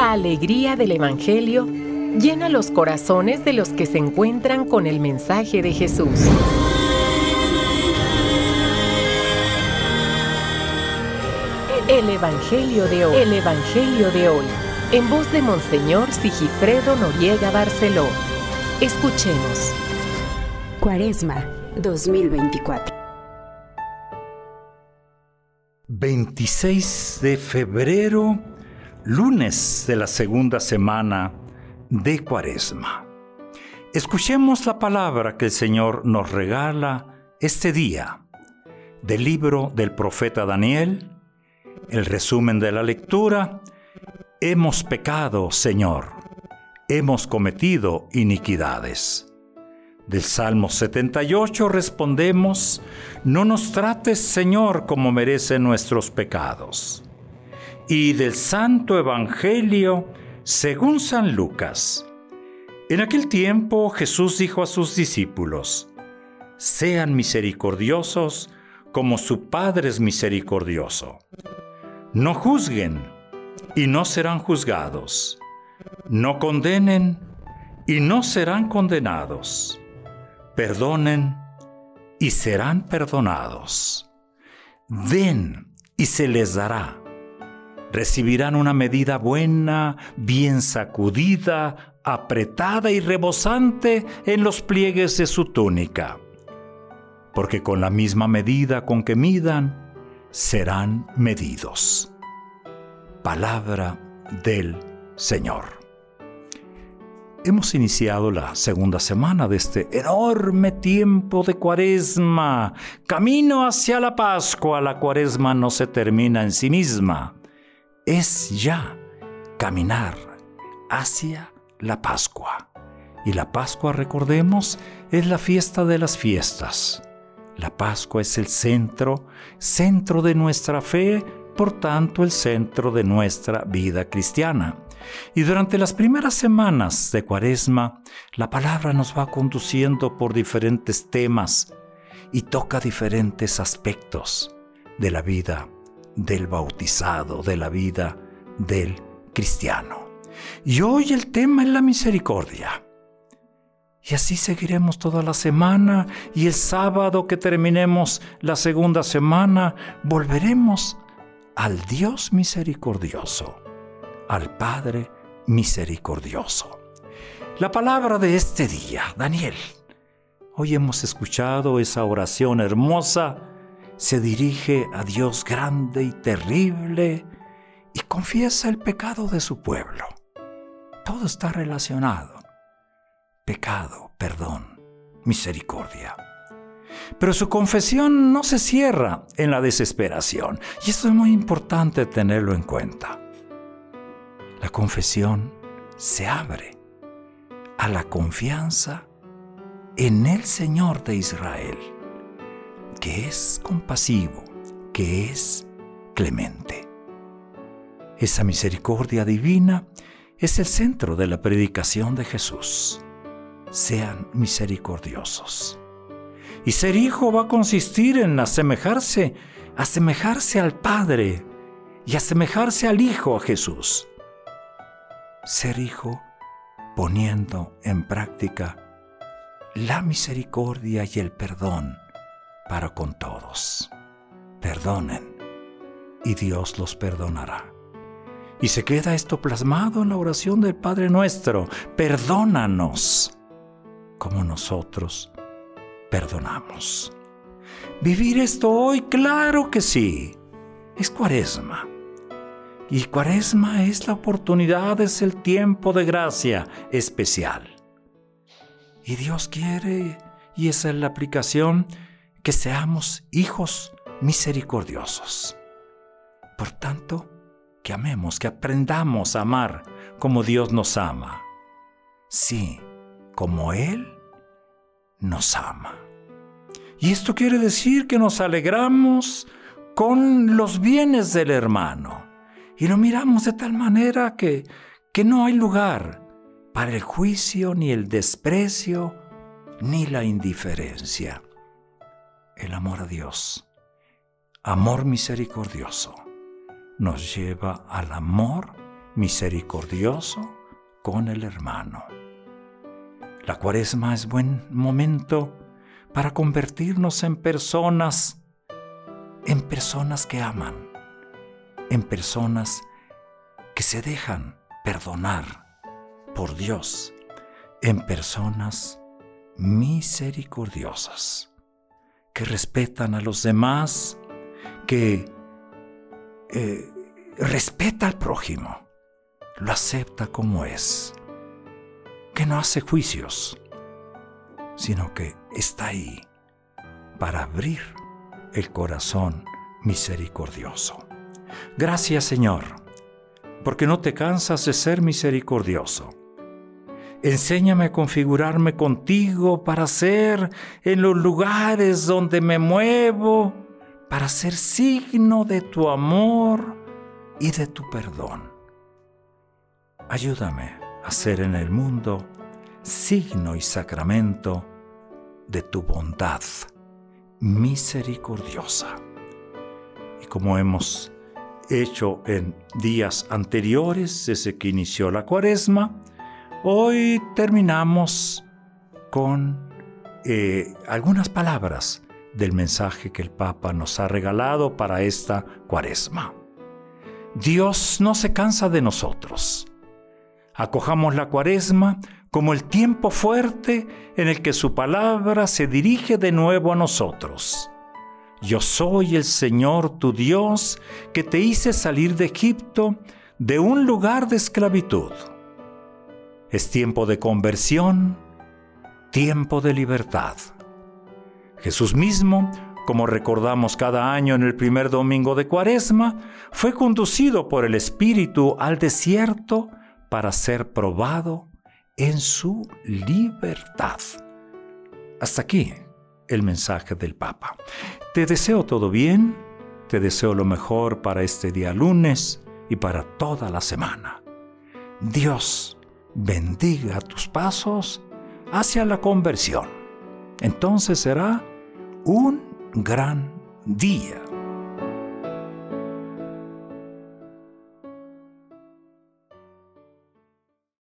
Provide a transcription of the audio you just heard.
La alegría del Evangelio llena los corazones de los que se encuentran con el mensaje de Jesús. El Evangelio de hoy. El Evangelio de hoy. En voz de Monseñor Sigifredo Noriega Barceló. Escuchemos. Cuaresma 2024. 26 de febrero, lunes de la segunda semana de Cuaresma. Escuchemos la palabra que el Señor nos regala este día del libro del profeta Daniel, el resumen de la lectura, Hemos pecado, Señor, hemos cometido iniquidades. Del Salmo 78 respondemos, no nos trates, Señor, como merecen nuestros pecados. Y del Santo Evangelio, según San Lucas. En aquel tiempo Jesús dijo a sus discípulos, sean misericordiosos como su Padre es misericordioso. No juzguen y no serán juzgados. No condenen y no serán condenados perdonen y serán perdonados. Den y se les dará. Recibirán una medida buena, bien sacudida, apretada y rebosante en los pliegues de su túnica. Porque con la misma medida con que midan, serán medidos. Palabra del Señor. Hemos iniciado la segunda semana de este enorme tiempo de cuaresma, camino hacia la Pascua. La cuaresma no se termina en sí misma, es ya caminar hacia la Pascua. Y la Pascua, recordemos, es la fiesta de las fiestas. La Pascua es el centro, centro de nuestra fe, por tanto el centro de nuestra vida cristiana. Y durante las primeras semanas de Cuaresma, la palabra nos va conduciendo por diferentes temas y toca diferentes aspectos de la vida del bautizado, de la vida del cristiano. Y hoy el tema es la misericordia. Y así seguiremos toda la semana y el sábado que terminemos la segunda semana volveremos al Dios misericordioso al Padre misericordioso. La palabra de este día, Daniel. Hoy hemos escuchado esa oración hermosa. Se dirige a Dios grande y terrible y confiesa el pecado de su pueblo. Todo está relacionado. Pecado, perdón, misericordia. Pero su confesión no se cierra en la desesperación y esto es muy importante tenerlo en cuenta la confesión se abre a la confianza en el Señor de Israel, que es compasivo, que es clemente. Esa misericordia divina es el centro de la predicación de Jesús. Sean misericordiosos. Y ser hijo va a consistir en asemejarse, asemejarse al Padre y asemejarse al Hijo a Jesús ser hijo poniendo en práctica la misericordia y el perdón para con todos. Perdonen y Dios los perdonará. Y se queda esto plasmado en la oración del Padre nuestro. Perdónanos como nosotros perdonamos. ¿Vivir esto hoy? Claro que sí. Es cuaresma. Y cuaresma es la oportunidad, es el tiempo de gracia especial. Y Dios quiere, y esa es la aplicación, que seamos hijos misericordiosos. Por tanto, que amemos, que aprendamos a amar como Dios nos ama. Sí, como Él nos ama. Y esto quiere decir que nos alegramos con los bienes del hermano y lo miramos de tal manera que, que no hay lugar para el juicio, ni el desprecio, ni la indiferencia. El amor a Dios, amor misericordioso, nos lleva al amor misericordioso con el hermano. La cuaresma es buen momento para convertirnos en personas, en personas que aman, en personas que se dejan perdonar por Dios, en personas misericordiosas, que respetan a los demás, que eh, respeta al prójimo, lo acepta como es, que no hace juicios, sino que está ahí para abrir el corazón misericordioso. Gracias Señor, porque no te cansas de ser misericordioso. Enséñame a configurarme contigo para ser en los lugares donde me muevo, para ser signo de tu amor y de tu perdón. Ayúdame a ser en el mundo signo y sacramento de tu bondad misericordiosa. Y como hemos hecho en días anteriores, desde que inició la cuaresma, hoy terminamos con eh, algunas palabras del mensaje que el Papa nos ha regalado para esta cuaresma. Dios no se cansa de nosotros. Acojamos la cuaresma como el tiempo fuerte en el que su palabra se dirige de nuevo a nosotros. Yo soy el Señor tu Dios que te hice salir de Egipto, de un lugar de esclavitud. Es tiempo de conversión, tiempo de libertad. Jesús mismo, como recordamos cada año en el primer domingo de Cuaresma, fue conducido por el Espíritu al desierto para ser probado en su libertad. Hasta aquí el mensaje del Papa. Te deseo todo bien, te deseo lo mejor para este día lunes y para toda la semana. Dios bendiga tus pasos hacia la conversión. Entonces será un gran día.